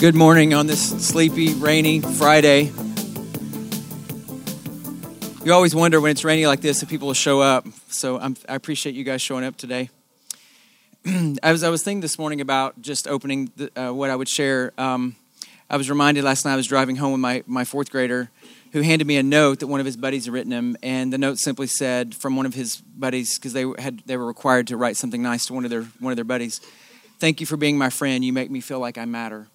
Good morning on this sleepy, rainy Friday. You always wonder when it's rainy like this if people will show up. So I'm, i appreciate you guys showing up today. As I was thinking this morning about just opening the, uh, what I would share, um, I was reminded last night I was driving home with my, my fourth grader who handed me a note that one of his buddies had written him, and the note simply said from one of his buddies because they had they were required to write something nice to one of their one of their buddies. Thank you for being my friend. You make me feel like I matter.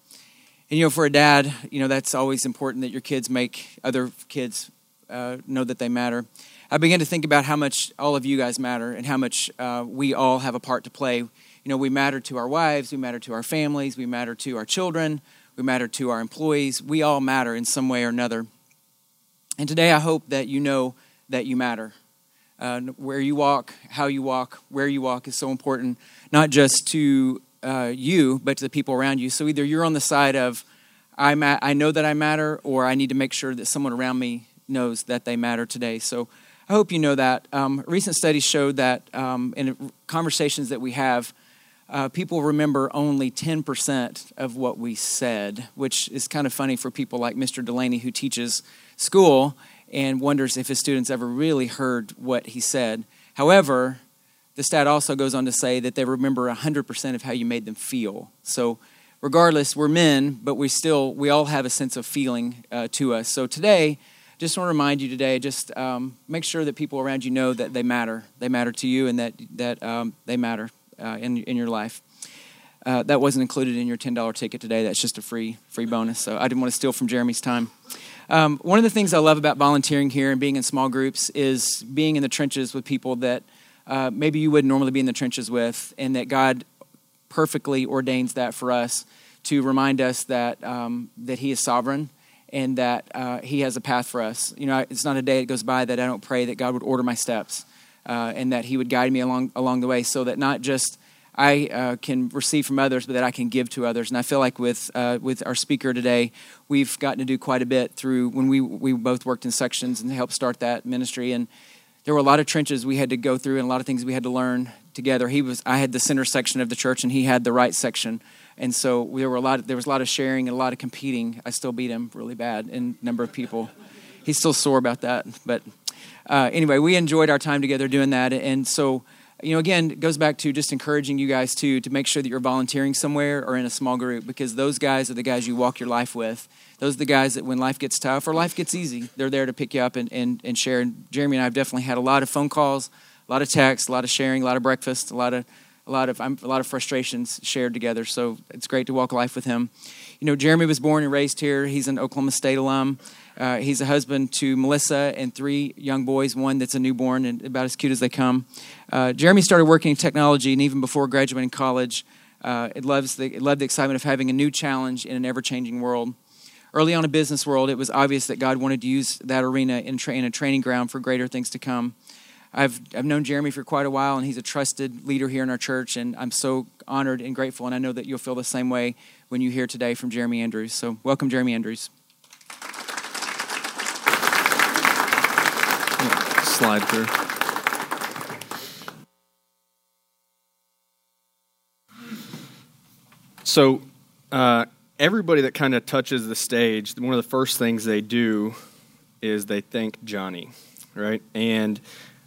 And you know, for a dad, you know that's always important that your kids make other kids uh, know that they matter. I began to think about how much all of you guys matter and how much uh, we all have a part to play. You know, we matter to our wives, we matter to our families, we matter to our children, we matter to our employees. We all matter in some way or another. And today, I hope that you know that you matter. Uh, where you walk, how you walk, where you walk is so important, not just to uh, you, but to the people around you. So either you're on the side of, I, ma- I know that I matter, or I need to make sure that someone around me knows that they matter today. So I hope you know that. Um, recent studies showed that um, in conversations that we have, uh, people remember only 10% of what we said, which is kind of funny for people like Mr. Delaney, who teaches school and wonders if his students ever really heard what he said. However, the stat also goes on to say that they remember 100% of how you made them feel. So, regardless, we're men, but we still, we all have a sense of feeling uh, to us. So, today, just want to remind you today, just um, make sure that people around you know that they matter. They matter to you and that, that um, they matter uh, in, in your life. Uh, that wasn't included in your $10 ticket today. That's just a free, free bonus. So, I didn't want to steal from Jeremy's time. Um, one of the things I love about volunteering here and being in small groups is being in the trenches with people that uh, maybe you wouldn't normally be in the trenches with, and that God perfectly ordains that for us to remind us that um, that He is sovereign and that uh, He has a path for us. You know, it's not a day that goes by that I don't pray that God would order my steps uh, and that He would guide me along along the way, so that not just I uh, can receive from others, but that I can give to others. And I feel like with uh, with our speaker today, we've gotten to do quite a bit through when we we both worked in sections and helped start that ministry and there were a lot of trenches we had to go through and a lot of things we had to learn together. He was I had the center section of the church and he had the right section. And so there were a lot of, there was a lot of sharing and a lot of competing. I still beat him really bad in number of people. He's still sore about that. But uh, anyway, we enjoyed our time together doing that. And so you know, again, it goes back to just encouraging you guys to to make sure that you're volunteering somewhere or in a small group because those guys are the guys you walk your life with. Those are the guys that when life gets tough or life gets easy, they're there to pick you up and, and, and share. And Jeremy and I have definitely had a lot of phone calls, a lot of texts, a lot of sharing, a lot of breakfast, a lot of a lot of I'm, a lot of frustrations shared together. So it's great to walk life with him. You know, Jeremy was born and raised here. He's an Oklahoma State alum. Uh, he's a husband to Melissa and three young boys, one that's a newborn and about as cute as they come. Uh, Jeremy started working in technology, and even before graduating college, uh, it, loves the, it loved the excitement of having a new challenge in an ever changing world. Early on in business world, it was obvious that God wanted to use that arena in, tra- in a training ground for greater things to come. I've, I've known Jeremy for quite a while, and he's a trusted leader here in our church, and I'm so honored and grateful, and I know that you'll feel the same way when you hear today from Jeremy Andrews. So, welcome, Jeremy Andrews. slide through. So, uh, everybody that kind of touches the stage, one of the first things they do is they thank Johnny, right? And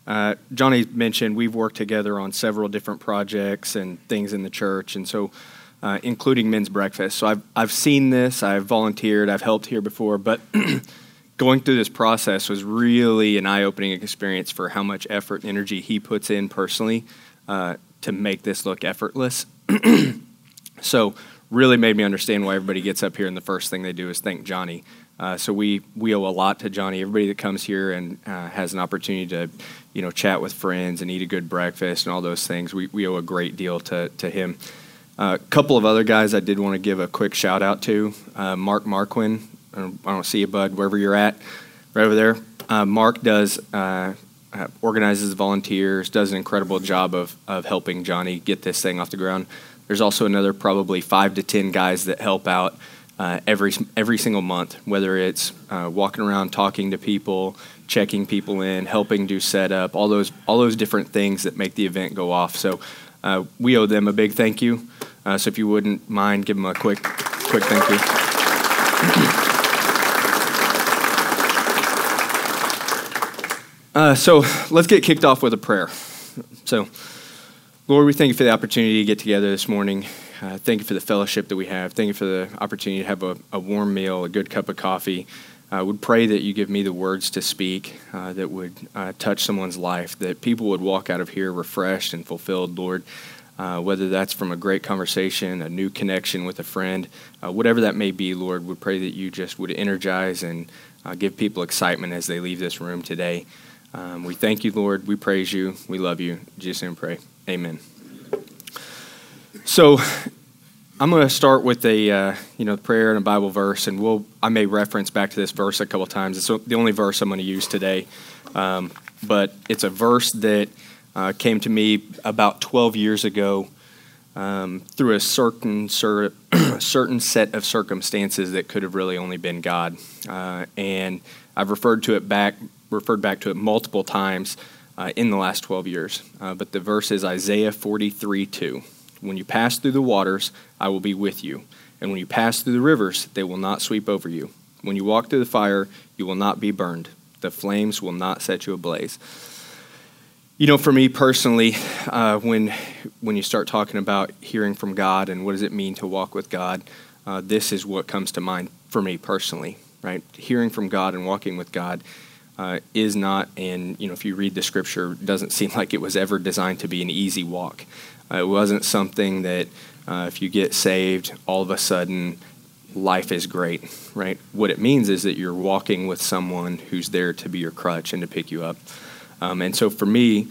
uh, Johnny mentioned we've worked together on several different projects and things in the church, and so uh, including men's breakfast. So I've I've seen this, I've volunteered, I've helped here before, but going through this process was really an eye-opening experience for how much effort and energy he puts in personally uh, to make this look effortless. so really made me understand why everybody gets up here and the first thing they do is thank Johnny. Uh, so we we owe a lot to Johnny. Everybody that comes here and uh, has an opportunity to, you know, chat with friends and eat a good breakfast and all those things, we, we owe a great deal to to him. A uh, couple of other guys I did want to give a quick shout out to. Uh, Mark Marquin I don't, I don't, see you, bud, wherever you're at, right over there. Uh, Mark does uh, organizes volunteers, does an incredible job of of helping Johnny get this thing off the ground. There's also another probably five to ten guys that help out uh, every every single month, whether it's uh, walking around talking to people, checking people in, helping do setup, all those all those different things that make the event go off. So uh, we owe them a big thank you. so if you wouldn't mind, give them a quick quick thank you. Uh, so let's get kicked off with a prayer. So, Lord, we thank you for the opportunity to get together this morning. Uh, thank you for the fellowship that we have. Thank you for the opportunity to have a, a warm meal, a good cup of coffee. I would pray that you give me the words to speak uh, that would uh, touch someone's life, that people would walk out of here refreshed and fulfilled, Lord. Uh, whether that's from a great conversation, a new connection with a friend, uh, whatever that may be, Lord, we pray that you just would energize and uh, give people excitement as they leave this room today. Um, we thank you, Lord. We praise you. We love you. Jesus' name pray. Amen. So I'm going to start with a uh, you know prayer and a Bible verse, and we'll I may reference back to this verse a couple times. It's the only verse I'm going to use today, um, but it's a verse that uh, came to me about 12 years ago um, through a certain cer- certain set of circumstances that could have really only been God, uh, and I've referred to it back referred back to it multiple times uh, in the last 12 years. Uh, but the verse is Isaiah 43 2. When you pass through the waters, I will be with you. And when you pass through the rivers, they will not sweep over you. When you walk through the fire, you will not be burned. The flames will not set you ablaze. You know, for me personally, uh, when when you start talking about hearing from God and what does it mean to walk with God, uh, this is what comes to mind for me personally. Right, hearing from God and walking with God uh, is not, and you know, if you read the scripture, doesn't seem like it was ever designed to be an easy walk. Uh, it wasn't something that uh, if you get saved, all of a sudden life is great, right? What it means is that you're walking with someone who's there to be your crutch and to pick you up. Um, and so for me,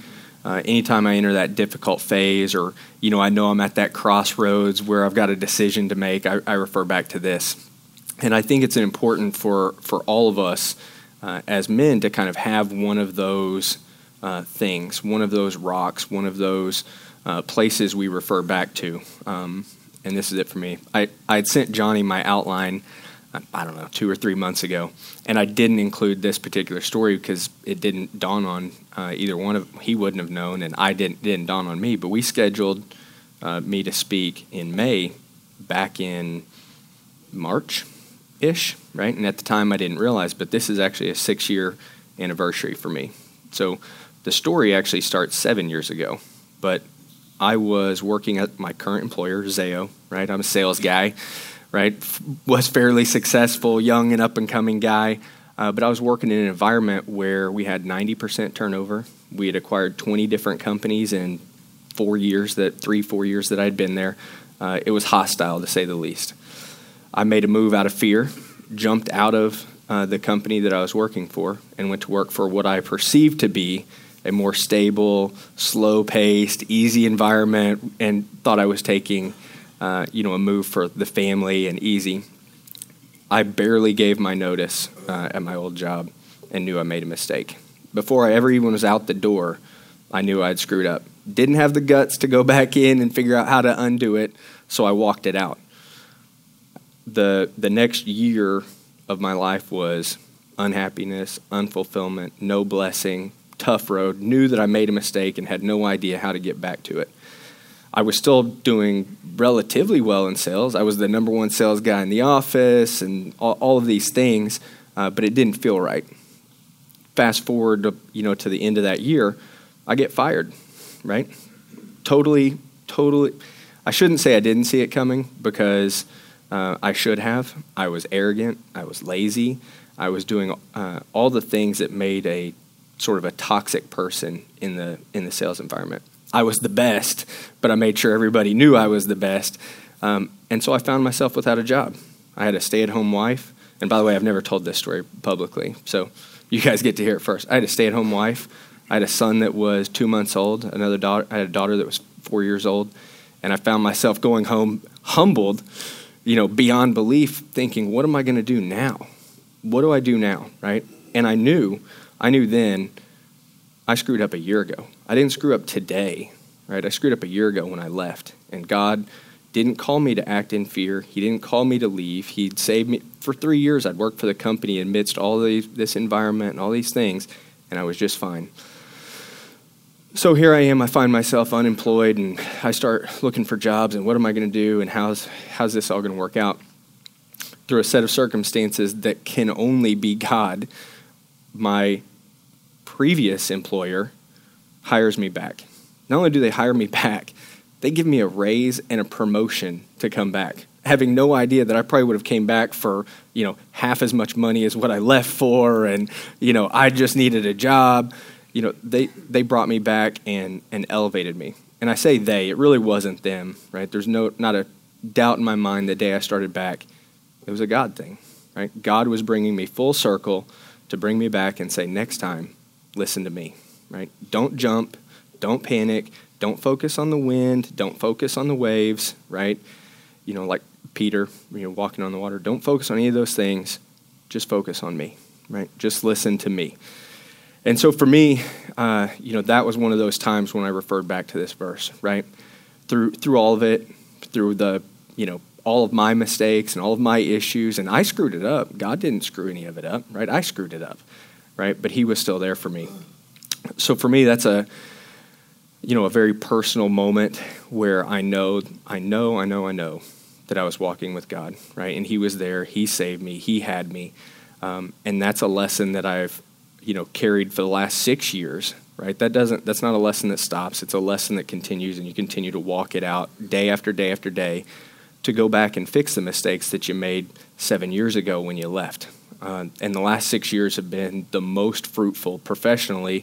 uh, anytime I enter that difficult phase, or you know, I know I'm at that crossroads where I've got a decision to make, I, I refer back to this. And I think it's important for for all of us uh, as men to kind of have one of those uh, things, one of those rocks, one of those uh, places we refer back to. Um, and this is it for me. I, I had sent Johnny my outline, I don't know, two or three months ago, and I didn't include this particular story because it didn't dawn on uh, either one of he wouldn't have known, and I didn't didn't dawn on me. But we scheduled uh, me to speak in May, back in March, ish, right? And at the time I didn't realize, but this is actually a six year anniversary for me. So the story actually starts seven years ago, but I was working at my current employer, Zayo, right? I'm a sales guy, right? Was fairly successful, young and up and coming guy. Uh, but I was working in an environment where we had 90% turnover. We had acquired 20 different companies in four years, that three, four years that I'd been there. Uh, it was hostile to say the least. I made a move out of fear, jumped out of uh, the company that I was working for, and went to work for what I perceived to be a more stable, slow paced, easy environment, and thought I was taking uh, you know, a move for the family and easy. I barely gave my notice uh, at my old job and knew I made a mistake. Before I ever even was out the door, I knew I'd screwed up. Didn't have the guts to go back in and figure out how to undo it, so I walked it out the the next year of my life was unhappiness, unfulfillment, no blessing, tough road. Knew that I made a mistake and had no idea how to get back to it. I was still doing relatively well in sales. I was the number one sales guy in the office and all, all of these things, uh, but it didn't feel right. Fast forward, you know, to the end of that year, I get fired. Right? Totally, totally. I shouldn't say I didn't see it coming because uh, I should have. I was arrogant. I was lazy. I was doing uh, all the things that made a sort of a toxic person in the in the sales environment. I was the best, but I made sure everybody knew I was the best, um, and so I found myself without a job. I had a stay-at-home wife, and by the way, I've never told this story publicly, so you guys get to hear it first. I had a stay-at-home wife. I had a son that was two months old. Another daughter. I had a daughter that was four years old, and I found myself going home humbled you know, beyond belief, thinking, what am I going to do now? What do I do now? Right? And I knew, I knew then I screwed up a year ago. I didn't screw up today, right? I screwed up a year ago when I left. And God didn't call me to act in fear. He didn't call me to leave. He'd saved me. For three years, I'd worked for the company amidst all these, this environment and all these things, and I was just fine so here I am. I find myself unemployed, and I start looking for jobs. And what am I going to do? And how's how's this all going to work out? through a set of circumstances that can only be God, my previous employer hires me back. Not only do they hire me back, they give me a raise and a promotion to come back having no idea that I probably would have came back for you know half as much money as what I left for, and you know I just needed a job. You know they they brought me back and and elevated me. And I say they, it really wasn't them, right? There's no not a doubt in my mind the day I started back. It was a God thing, right? God was bringing me full circle to bring me back and say next time, listen to me, right? Don't jump, don't panic, don't focus on the wind, don't focus on the waves, right? You know, like Peter, you know, walking on the water. Don't focus on any of those things. Just focus on me, right? Just listen to me. And so for me, uh, you know, that was one of those times when I referred back to this verse, right? Through through all of it, through the, you know, all of my mistakes and all of my issues, and I screwed it up. God didn't screw any of it up, right? I screwed it up, right? But He was still there for me. So for me, that's a, you know, a very personal moment where I know, I know, I know, I know that I was walking with God, right? And He was there. He saved me. He had me. Um, and that's a lesson that I've, you know, carried for the last six years, right? That doesn't. That's not a lesson that stops. It's a lesson that continues, and you continue to walk it out day after day after day, to go back and fix the mistakes that you made seven years ago when you left. Uh, and the last six years have been the most fruitful professionally,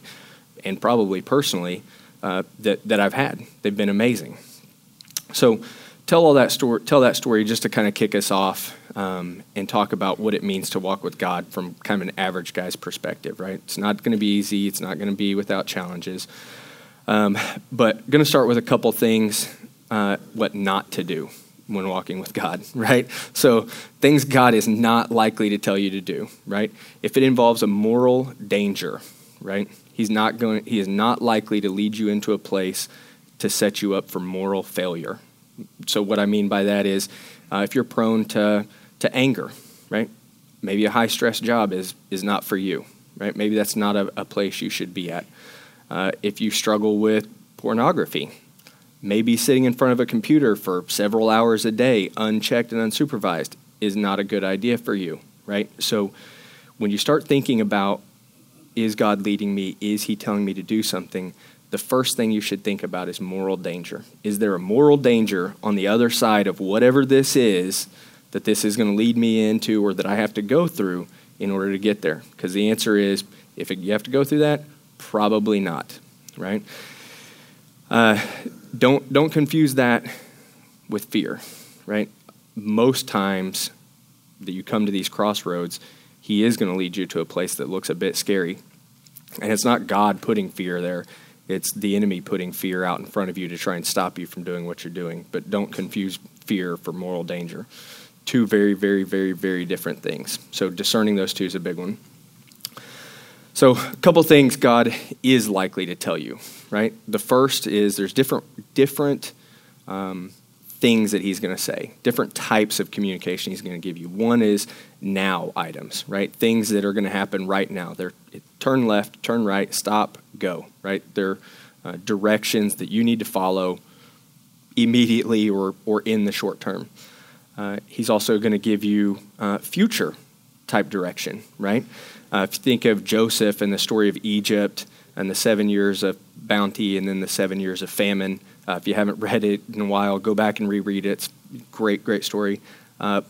and probably personally, uh, that that I've had. They've been amazing. So tell all that story. Tell that story just to kind of kick us off um, and talk about what it means to walk with God from kind of an average guy's perspective. Right? It's not going to be easy. It's not going to be without challenges. Um, but going to start with a couple things uh, what not to do when walking with God, right? So, things God is not likely to tell you to do, right? If it involves a moral danger, right? He's not going he is not likely to lead you into a place to set you up for moral failure, so what I mean by that is, uh, if you're prone to to anger, right? Maybe a high stress job is is not for you, right? Maybe that's not a, a place you should be at. Uh, if you struggle with pornography, maybe sitting in front of a computer for several hours a day, unchecked and unsupervised, is not a good idea for you, right? So when you start thinking about, is God leading me? Is He telling me to do something? the first thing you should think about is moral danger. Is there a moral danger on the other side of whatever this is that this is going to lead me into or that I have to go through in order to get there? Because the answer is if you have to go through that, probably not, right? Uh, don't, don't confuse that with fear, right? Most times that you come to these crossroads, he is going to lead you to a place that looks a bit scary. And it's not God putting fear there it's the enemy putting fear out in front of you to try and stop you from doing what you're doing. But don't confuse fear for moral danger. Two very, very, very, very different things. So discerning those two is a big one. So, a couple things God is likely to tell you, right? The first is there's different different um, things that He's going to say, different types of communication He's going to give you. One is now items, right? Things that are going to happen right now. They're turn left, turn right, stop, go, right? They're uh, directions that you need to follow immediately or, or in the short term. Uh, he's also going to give you uh, future type direction, right? Uh, if you think of Joseph and the story of Egypt and the seven years of bounty and then the seven years of famine, uh, if you haven't read it in a while, go back and reread it. It's great, great story. Uh,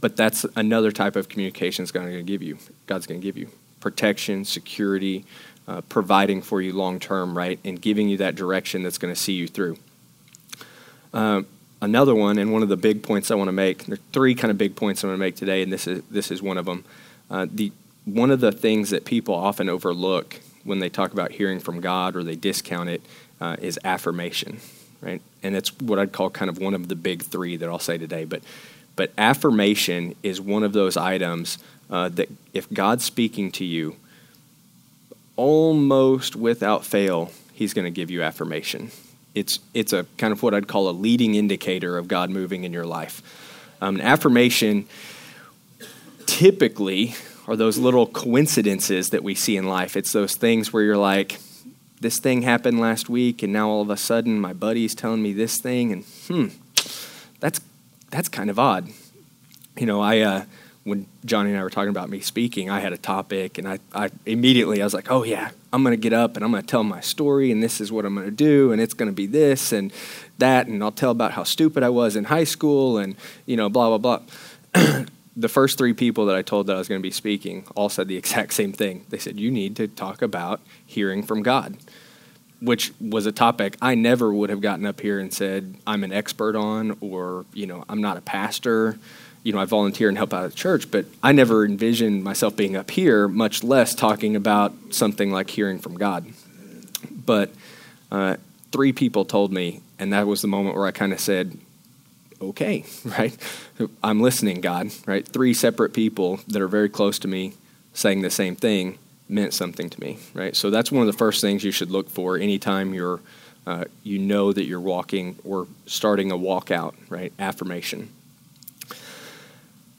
but that's another type of communication God's going to give you. God's going to give you protection, security, uh, providing for you long term, right, and giving you that direction that's going to see you through. Another one, and one of the big points I want to make. There are three kind of big points I want to make today, and this is this is one of them. Uh, the one of the things that people often overlook when they talk about hearing from God or they discount it uh, is affirmation, right? And it's what I'd call kind of one of the big three that I'll say today. But but affirmation is one of those items uh, that if God's speaking to you, almost without fail, He's going to give you affirmation. It's, it's a kind of what I'd call a leading indicator of God moving in your life. Um, affirmation typically are those little coincidences that we see in life. It's those things where you're like, this thing happened last week, and now all of a sudden my buddy's telling me this thing, and hmm, that's that's kind of odd. you know, I uh, when Johnny and I were talking about me speaking, I had a topic, and I, I immediately I was like, oh yeah, I'm going to get up and I'm going to tell my story, and this is what I'm going to do, and it's going to be this and that, and I'll tell about how stupid I was in high school, and you know, blah blah blah. the first three people that I told that I was going to be speaking all said the exact same thing. They said, you need to talk about hearing from God which was a topic I never would have gotten up here and said I'm an expert on, or you know I'm not a pastor. You know I volunteer and help out at church, but I never envisioned myself being up here, much less talking about something like hearing from God. But uh, three people told me, and that was the moment where I kind of said, "Okay, right, I'm listening, God." Right, three separate people that are very close to me saying the same thing meant something to me, right? So that's one of the first things you should look for anytime you're, uh, you know that you're walking or starting a walkout, right? Affirmation.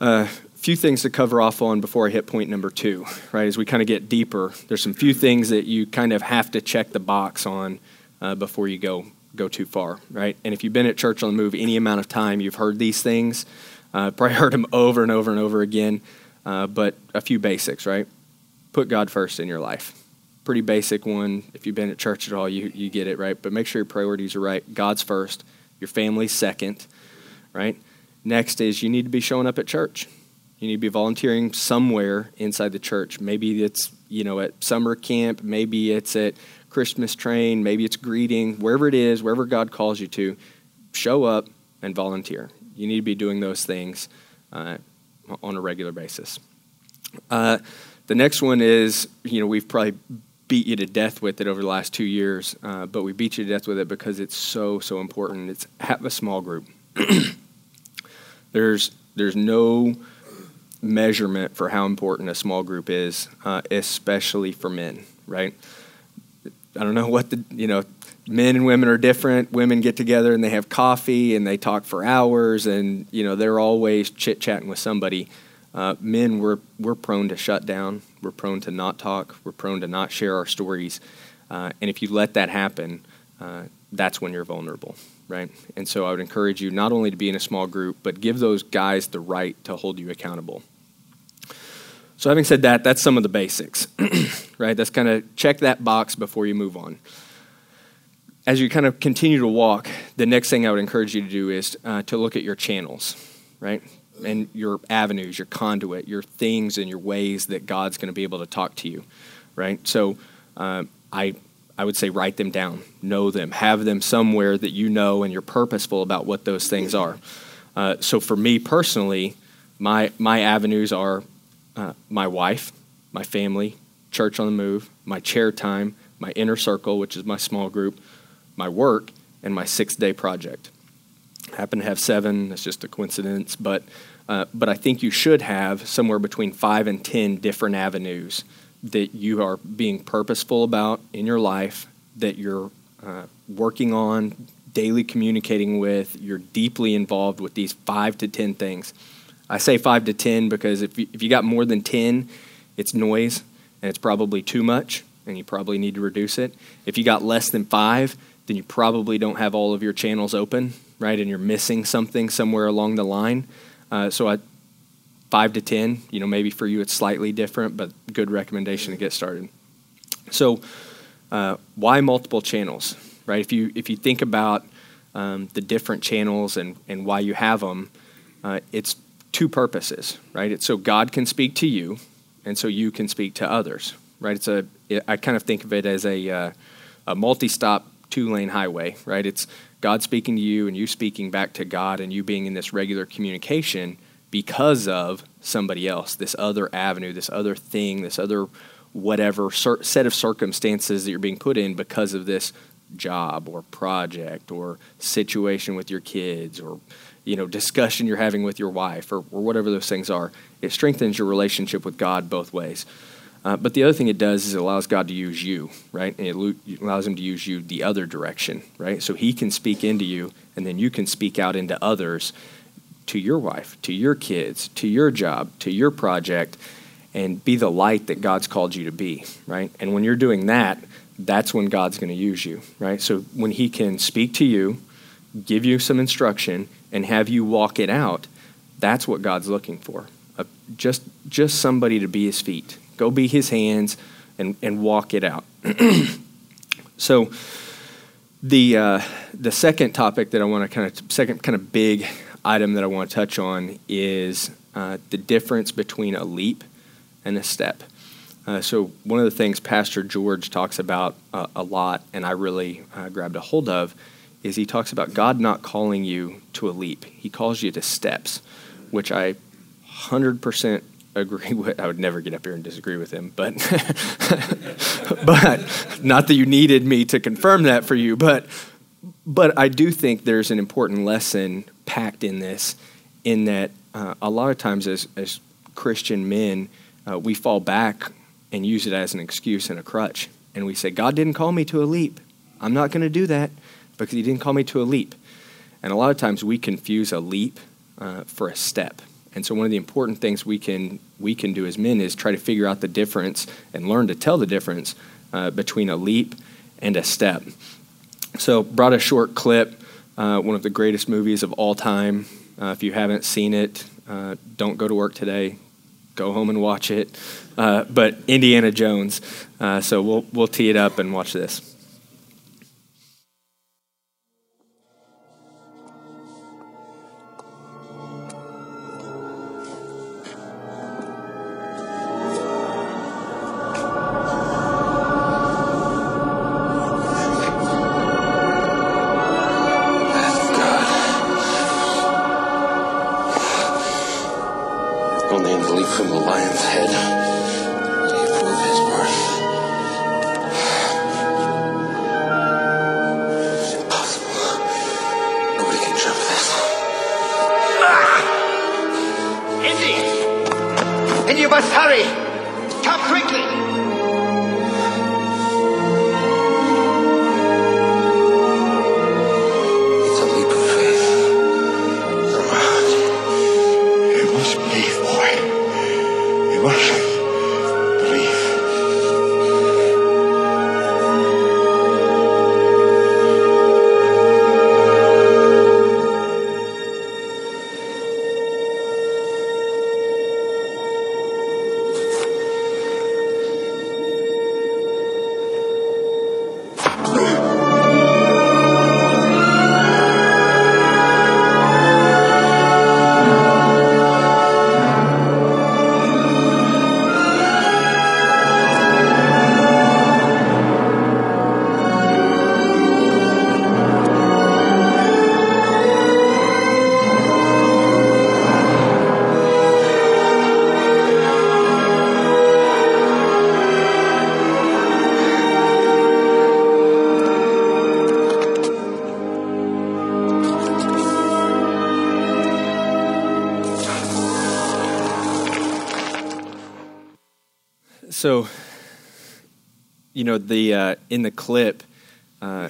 A few things to cover off on before I hit point number two, right? As we kind of get deeper, there's some few things that you kind of have to check the box on uh, before you go go too far, right? And if you've been at church on the move any amount of time, you've heard these things. Uh, probably heard them over and over and over again. Uh, but a few basics, right? put God first in your life. Pretty basic one. If you've been at church at all, you, you get it, right? But make sure your priorities are right. God's first, your family second, right? Next is you need to be showing up at church. You need to be volunteering somewhere inside the church. Maybe it's, you know, at summer camp, maybe it's at Christmas train, maybe it's greeting, wherever it is, wherever God calls you to, show up and volunteer. You need to be doing those things uh, on a regular basis. Uh, the next one is, you know, we've probably beat you to death with it over the last two years, uh, but we beat you to death with it because it's so, so important. It's have a small group. there's, there's no measurement for how important a small group is, uh, especially for men, right? I don't know what the, you know, men and women are different. Women get together and they have coffee and they talk for hours and, you know, they're always chit chatting with somebody. Uh, men, we're, we're prone to shut down. We're prone to not talk. We're prone to not share our stories. Uh, and if you let that happen, uh, that's when you're vulnerable, right? And so I would encourage you not only to be in a small group, but give those guys the right to hold you accountable. So, having said that, that's some of the basics, right? That's kind of check that box before you move on. As you kind of continue to walk, the next thing I would encourage you to do is uh, to look at your channels, right? and your avenues, your conduit, your things and your ways that God's going to be able to talk to you, right? So uh, I I would say write them down, know them, have them somewhere that you know, and you're purposeful about what those things are. Uh, so for me personally, my my avenues are uh, my wife, my family, church on the move, my chair time, my inner circle, which is my small group, my work, and my six day project I happen to have seven. That's just a coincidence, but uh, but I think you should have somewhere between five and ten different avenues that you are being purposeful about in your life, that you're uh, working on, daily communicating with. You're deeply involved with these five to ten things. I say five to ten because if you, if you got more than ten, it's noise and it's probably too much, and you probably need to reduce it. If you got less than five, then you probably don't have all of your channels open right? And you're missing something somewhere along the line. Uh, so at five to ten, you know, maybe for you it's slightly different, but good recommendation to get started. So uh, why multiple channels, right? If you if you think about um, the different channels and and why you have them, uh, it's two purposes, right? It's so God can speak to you, and so you can speak to others, right? It's a it, I kind of think of it as a uh, a multi-stop two-lane highway, right? It's God speaking to you and you speaking back to God and you being in this regular communication because of somebody else, this other avenue, this other thing, this other whatever set of circumstances that you're being put in because of this job or project or situation with your kids or you know discussion you're having with your wife or, or whatever those things are it strengthens your relationship with god both ways uh, but the other thing it does is it allows God to use you, right? And it allows Him to use you the other direction, right? So He can speak into you, and then you can speak out into others, to your wife, to your kids, to your job, to your project, and be the light that God's called you to be, right? And when you're doing that, that's when God's going to use you, right? So when He can speak to you, give you some instruction, and have you walk it out, That's what God's looking for. Uh, just, just somebody to be his feet. Go be his hands and, and walk it out. so, the, uh, the second topic that I want to kind of, second kind of big item that I want to touch on is uh, the difference between a leap and a step. Uh, so, one of the things Pastor George talks about uh, a lot, and I really uh, grabbed a hold of, is he talks about God not calling you to a leap. He calls you to steps, which I 100% agree with. I would never get up here and disagree with him, but but not that you needed me to confirm that for you, but but I do think there's an important lesson packed in this, in that uh, a lot of times as as Christian men, uh, we fall back and use it as an excuse and a crutch, and we say, God didn't call me to a leap. I'm not going to do that because He didn't call me to a leap. And a lot of times we confuse a leap uh, for a step. And so one of the important things we can we can do as men is try to figure out the difference and learn to tell the difference uh, between a leap and a step. So brought a short clip, uh, one of the greatest movies of all time. Uh, if you haven't seen it, uh, don't go to work today. Go home and watch it. Uh, but Indiana Jones. Uh, so we'll we'll tee it up and watch this. Know, the uh, in the clip uh,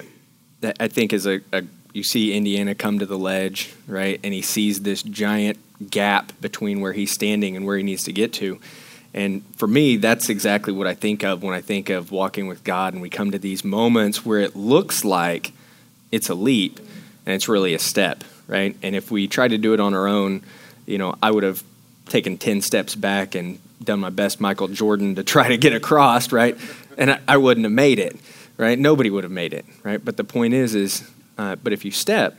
that I think is a, a you see Indiana come to the ledge, right, and he sees this giant gap between where he's standing and where he needs to get to. And for me, that's exactly what I think of when I think of walking with God. And we come to these moments where it looks like it's a leap and it's really a step, right? And if we try to do it on our own, you know, I would have taken 10 steps back and done my best Michael Jordan to try to get across, right? And I, I wouldn't have made it, right? Nobody would have made it, right? But the point is, is uh, but if you step,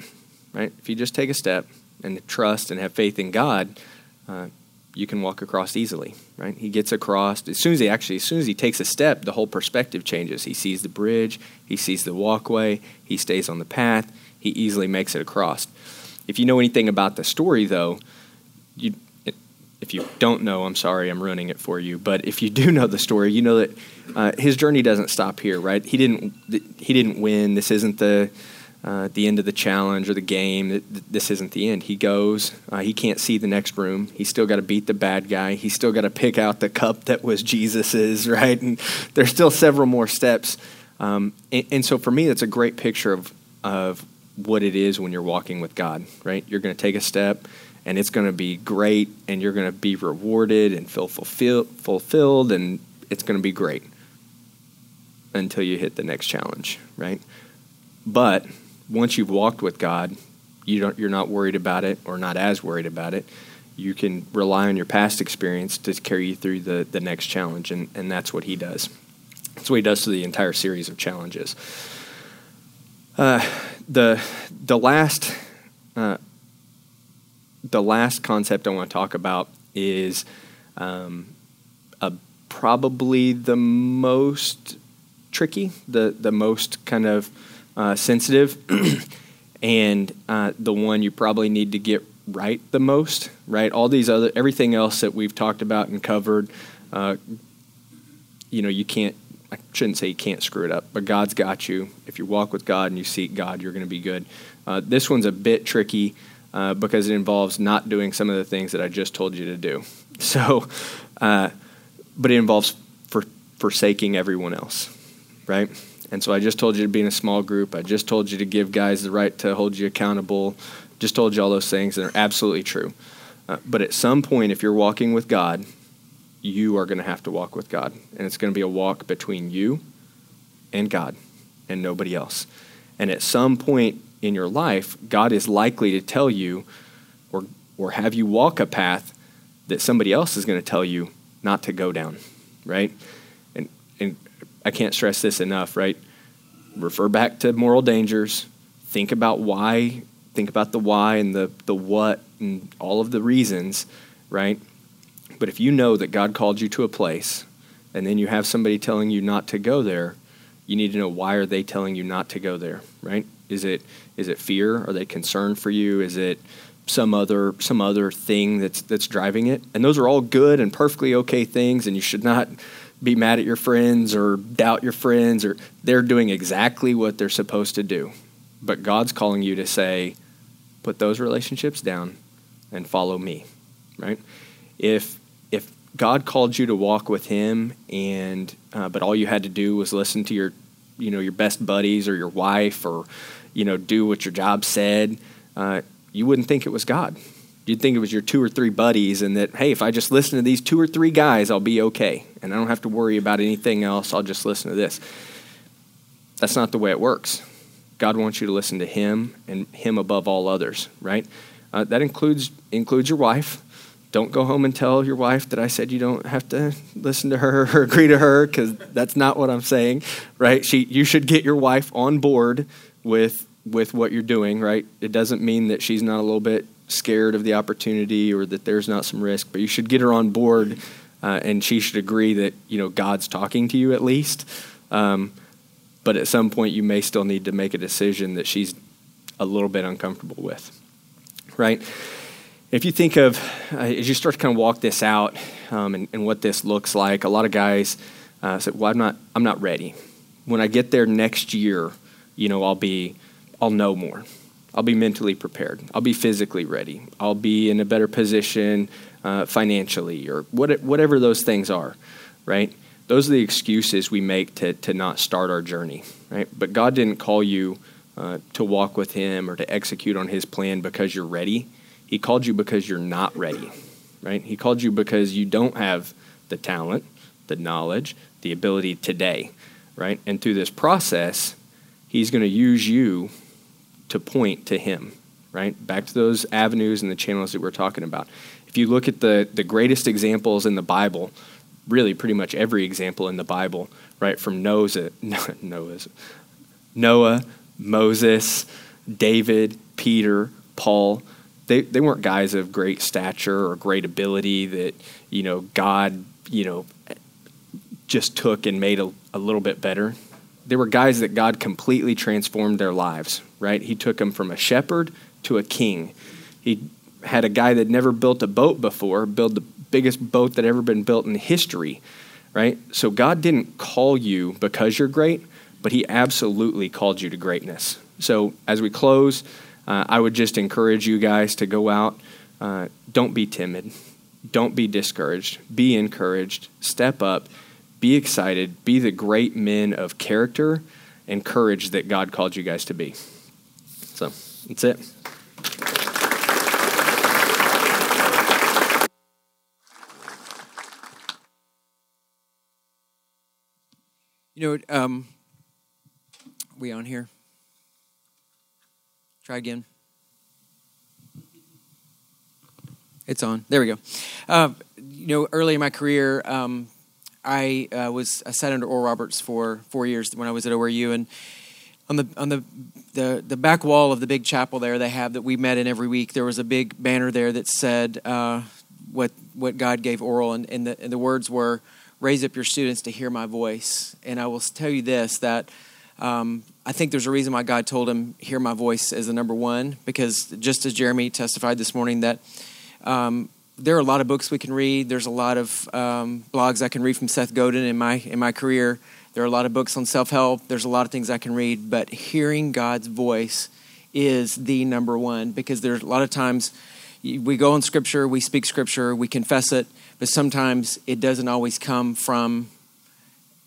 right? If you just take a step and trust and have faith in God, uh, you can walk across easily, right? He gets across as soon as he actually, as soon as he takes a step, the whole perspective changes. He sees the bridge, he sees the walkway, he stays on the path, he easily makes it across. If you know anything about the story, though, you if you don't know, I'm sorry, I'm ruining it for you. But if you do know the story, you know that uh, his journey doesn't stop here, right? He didn't he didn't win. This isn't the uh, the end of the challenge or the game. This isn't the end. He goes. Uh, he can't see the next room. He's still got to beat the bad guy. He's still got to pick out the cup that was Jesus's, right? And there's still several more steps. Um, and, and so for me, that's a great picture of of what it is when you're walking with God, right? You're going to take a step and it's going to be great and you're going to be rewarded and feel fulfill, fulfilled and it's going to be great until you hit the next challenge right but once you've walked with god you don't, you're not worried about it or not as worried about it you can rely on your past experience to carry you through the, the next challenge, and, and that's what he does. That's what he does to the entire series of challenges. Uh, the the last uh, the last concept I want to talk about is um, a, probably the most tricky, the the most kind of uh, sensitive, and uh, the one you probably need to get right the most. Right, all these other everything else that we've talked about and covered. Uh, you know, you can't I shouldn't say you can't screw it up, but God's got you. If you walk with God and you seek God, you're going to be good. Uh, this one's a bit tricky uh, because it involves not doing some of the things that I just told you to do. So, uh, but it involves for, forsaking everyone else, right? And so I just told you to be in a small group. I just told you to give guys the right to hold you accountable. Just told you all those things that are absolutely true. Uh, but at some point, if you're walking with God, you are going to have to walk with God. And it's going to be a walk between you and God and nobody else. And at some point in your life, God is likely to tell you or, or have you walk a path that somebody else is going to tell you not to go down, right? And, and I can't stress this enough, right? Refer back to moral dangers. Think about why, think about the why and the, the what and all of the reasons, right? But if you know that God called you to a place and then you have somebody telling you not to go there, you need to know why are they telling you not to go there, right? Is it is it fear? Are they concerned for you? Is it some other some other thing that's that's driving it? And those are all good and perfectly okay things and you should not be mad at your friends or doubt your friends or they're doing exactly what they're supposed to do. But God's calling you to say put those relationships down and follow me, right? If if God called you to walk with Him, and uh, but all you had to do was listen to your, you know, your best buddies or your wife, or you know, do what your job said. Uh, you wouldn't think it was God. You'd think it was your two or three buddies, and that hey, if I just listen to these two or three guys, I'll be okay, and I don't have to worry about anything else. I'll just listen to this. That's not the way it works. God wants you to listen to Him and Him above all others, right? Uh, that includes includes your wife don't go home and tell your wife that I said you don't have to listen to her or agree to her because that's not what I'm saying, right? She, you should get your wife on board with with what you're doing, right? It doesn't mean that she's not a little bit scared of the opportunity or that there's not some risk, but you should get her on board, uh, and she should agree that you know God's talking to you at least. Um, but at some point, you may still need to make a decision that she's a little bit uncomfortable with, right? If you think of, uh, as you start to kind of walk this out um, and, and, what this looks like, a lot of guys uh, say, "Well, I'm not, I'm not ready. When I get there next year, you know, I'll be, I'll know more. I'll be mentally prepared. I'll be physically ready. I'll be in a better position uh, financially, or what, whatever those things are, right? Those are the excuses we make to to not start our journey, right? But God didn't call you uh, to walk with Him or to execute on His plan because you're ready he called you because you're not ready, right? He called you because you don't have the talent, the knowledge, the ability today, right? And through this process, He's going to use you to point to Him, right? Back to those avenues and the channels that we're talking about. If you look at the, the greatest examples in the Bible, really pretty much every example in the Bible, right, from Noah's, Noah's, Noah, Moses, David, Peter, Paul, they, they weren't guys of great stature or great ability that, you know, God, you know, just took and made a, a little bit better. They were guys that God completely transformed their lives, right? He took them from a shepherd to a king. He had a guy that never built a boat before build the biggest boat that ever been built in history, right? So God didn't call you because you're great, but He absolutely called you to greatness. So as we close, uh, I would just encourage you guys to go out. Uh, don't be timid. Don't be discouraged. Be encouraged. Step up. Be excited. Be the great men of character and courage that God called you guys to be. So that's it. You know, um, we on here? Try again. It's on. There we go. Uh, you know, early in my career, um, I uh, was I sat under Oral Roberts for four years when I was at ORU, and on the on the, the the back wall of the big chapel there they have that we met in every week. There was a big banner there that said uh, what what God gave Oral, and, and, the, and the words were, "Raise up your students to hear my voice." And I will tell you this that. Um, I think there's a reason why God told him, "Hear my voice" as the number one, because just as Jeremy testified this morning, that um, there are a lot of books we can read. There's a lot of um, blogs I can read from Seth Godin in my in my career. There are a lot of books on self help. There's a lot of things I can read, but hearing God's voice is the number one because there's a lot of times we go in Scripture, we speak Scripture, we confess it, but sometimes it doesn't always come from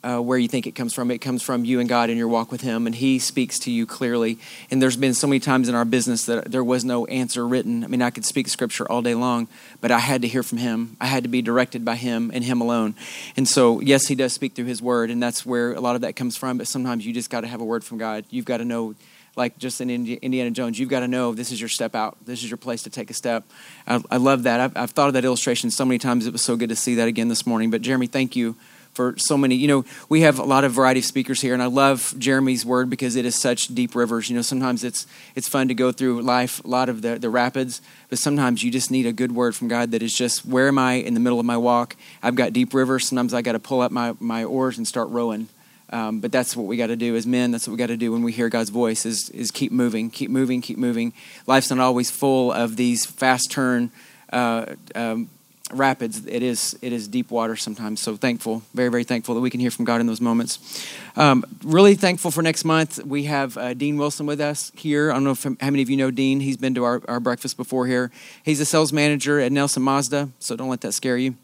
uh, where you think it comes from. It comes from you and God in your walk with Him, and He speaks to you clearly. And there's been so many times in our business that there was no answer written. I mean, I could speak Scripture all day long, but I had to hear from Him. I had to be directed by Him and Him alone. And so, yes, He does speak through His Word, and that's where a lot of that comes from. But sometimes you just got to have a word from God. You've got to know like just in Indiana Jones, you've got to know this is your step out. This is your place to take a step. I, I love that. I've, I've, thought of that illustration so many times. It was so good to see that again this morning. But Jeremy, thank you for so many. You know, we have a lot of variety of speakers here, and I love Jeremy's word because it is such deep rivers. You know, sometimes it's it's fun to go through life, a lot of the, the rapids, but sometimes you just need a good word from God that is just where am I in the middle of my walk? I've got deep rivers. Sometimes I got to pull up my, my oars and start rowing. Um, but that's what we got to do as men. That's what we got to do when we hear God's voice is, is keep moving, keep moving, keep moving. Life's not always full of these fast turn uh, um, rapids, it is it is deep water sometimes. So thankful, very very thankful that we can hear from God in those moments. Um, really thankful for next month. We have uh, Dean Wilson with us here. I don't know if, how many of you know Dean. He's been to our, our breakfast before here. He's a sales manager at Nelson Mazda, so don't let that scare you.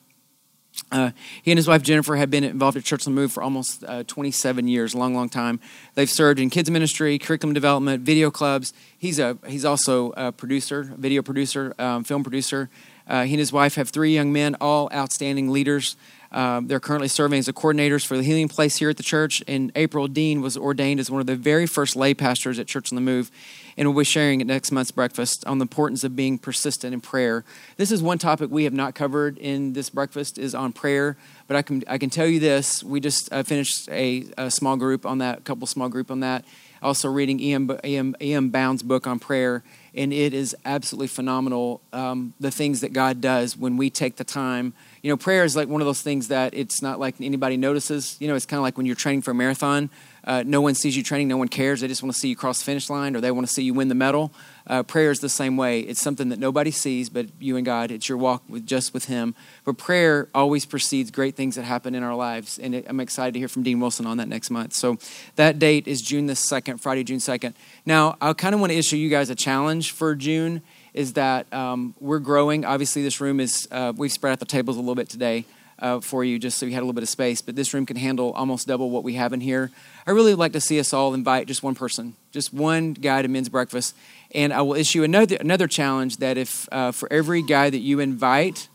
Uh, he and his wife Jennifer have been involved at Church on the Move for almost uh, 27 years, long, long time. They've served in kids ministry, curriculum development, video clubs. He's a he's also a producer, video producer, um, film producer. Uh, he and his wife have three young men, all outstanding leaders. Um, they're currently serving as the coordinators for the Healing Place here at the church. In April, Dean was ordained as one of the very first lay pastors at Church on the Move, and we'll be sharing at next month's breakfast on the importance of being persistent in prayer. This is one topic we have not covered in this breakfast is on prayer, but I can I can tell you this: we just uh, finished a, a, small group on that, a couple small group on that. Also reading E.M. E.M. Bounds' book on prayer and it is absolutely phenomenal um, the things that God does when we take the time. You know, prayer is like one of those things that it's not like anybody notices. You know, it's kind of like when you're training for a marathon. Uh, no one sees you training, no one cares. They just want to see you cross the finish line or they want to see you win the medal. Uh, prayer is the same way. It's something that nobody sees but you and God. It's your walk with just with Him. But prayer always precedes great things that happen in our lives. And it, I'm excited to hear from Dean Wilson on that next month. So that date is June the 2nd, Friday, June 2nd. Now, I kind of want to issue you guys a challenge for June is that um, we're growing. Obviously, this room is, uh, we've spread out the tables a little bit today. Uh, for you, just so you had a little bit of space. But this room can handle almost double what we have in here. I really would like to see us all invite just one person, just one guy to men's breakfast. And I will issue another, another challenge that if uh, for every guy that you invite,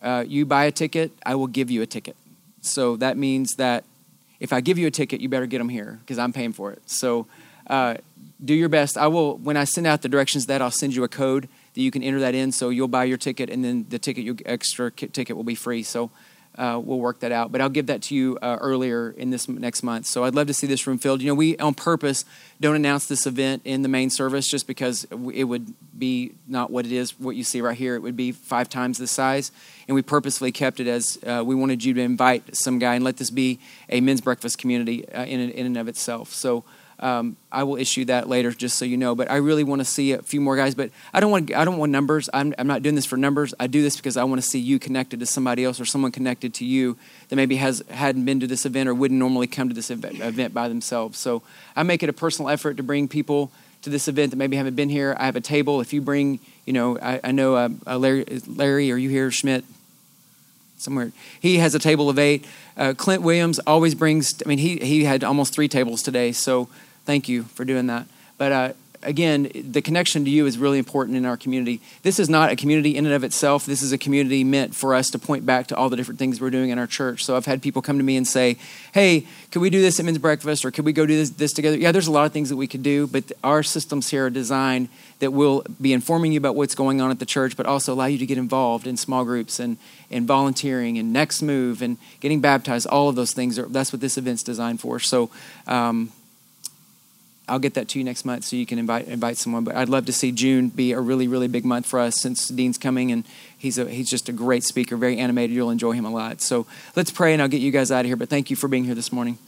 uh, you buy a ticket, I will give you a ticket. So that means that if I give you a ticket, you better get them here because I'm paying for it. So uh, do your best. I will, when I send out the directions that I'll send you a code that you can enter that in. So you'll buy your ticket and then the ticket, your extra ticket will be free. So uh, we'll work that out. But I'll give that to you uh, earlier in this next month. So I'd love to see this room filled. You know, we on purpose don't announce this event in the main service just because it would be not what it is, what you see right here. It would be five times the size. And we purposefully kept it as uh, we wanted you to invite some guy and let this be a men's breakfast community uh, in, in and of itself. So um, I will issue that later, just so you know. But I really want to see a few more guys. But I don't want I don't want numbers. I'm, I'm not doing this for numbers. I do this because I want to see you connected to somebody else or someone connected to you that maybe has hadn't been to this event or wouldn't normally come to this event by themselves. So I make it a personal effort to bring people to this event that maybe haven't been here. I have a table. If you bring, you know, I, I know uh, uh Larry, Larry, are you here, Schmidt? Somewhere he has a table of eight. Uh, Clint Williams always brings. I mean, he he had almost three tables today. So thank you for doing that. But uh, again, the connection to you is really important in our community. This is not a community in and of itself. This is a community meant for us to point back to all the different things we're doing in our church. So I've had people come to me and say, hey, could we do this at men's breakfast or could we go do this, this together? Yeah, there's a lot of things that we could do, but our systems here are designed that will be informing you about what's going on at the church, but also allow you to get involved in small groups and, and volunteering and next move and getting baptized. All of those things, are, that's what this event's designed for. So, um, I'll get that to you next month so you can invite invite someone. But I'd love to see June be a really really big month for us since Dean's coming and he's a he's just a great speaker, very animated. You'll enjoy him a lot. So let's pray and I'll get you guys out of here. But thank you for being here this morning.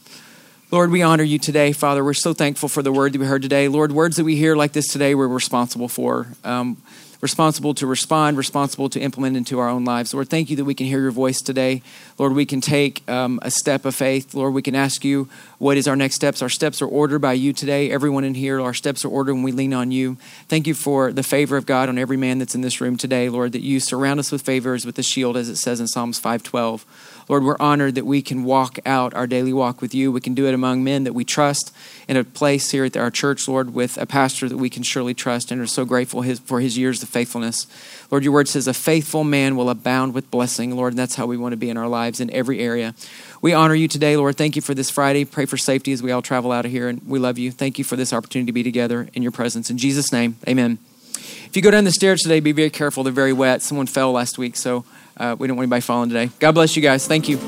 Lord, we honor you today, Father. We're so thankful for the word that we heard today. Lord, words that we hear like this today, we're responsible for. Um, responsible to respond, responsible to implement into our own lives. Lord, thank you that we can hear your voice today. Lord, we can take um, a step of faith. Lord, we can ask you what is our next steps. Our steps are ordered by you today. Everyone in here, our steps are ordered when we lean on you. Thank you for the favor of God on every man that's in this room today, Lord, that you surround us with favors with the shield, as it says in Psalms 512. Lord, we're honored that we can walk out our daily walk with you. We can do it among men that we trust in a place here at our church, Lord, with a pastor that we can surely trust and are so grateful for his years of faithfulness. Lord, your word says, a faithful man will abound with blessing, Lord, and that's how we want to be in our lives in every area. We honor you today, Lord. Thank you for this Friday. Pray for safety as we all travel out of here, and we love you. Thank you for this opportunity to be together in your presence. In Jesus' name, amen. If you go down the stairs today, be very careful. They're very wet. Someone fell last week, so uh, we don't want anybody falling today. God bless you guys. Thank you.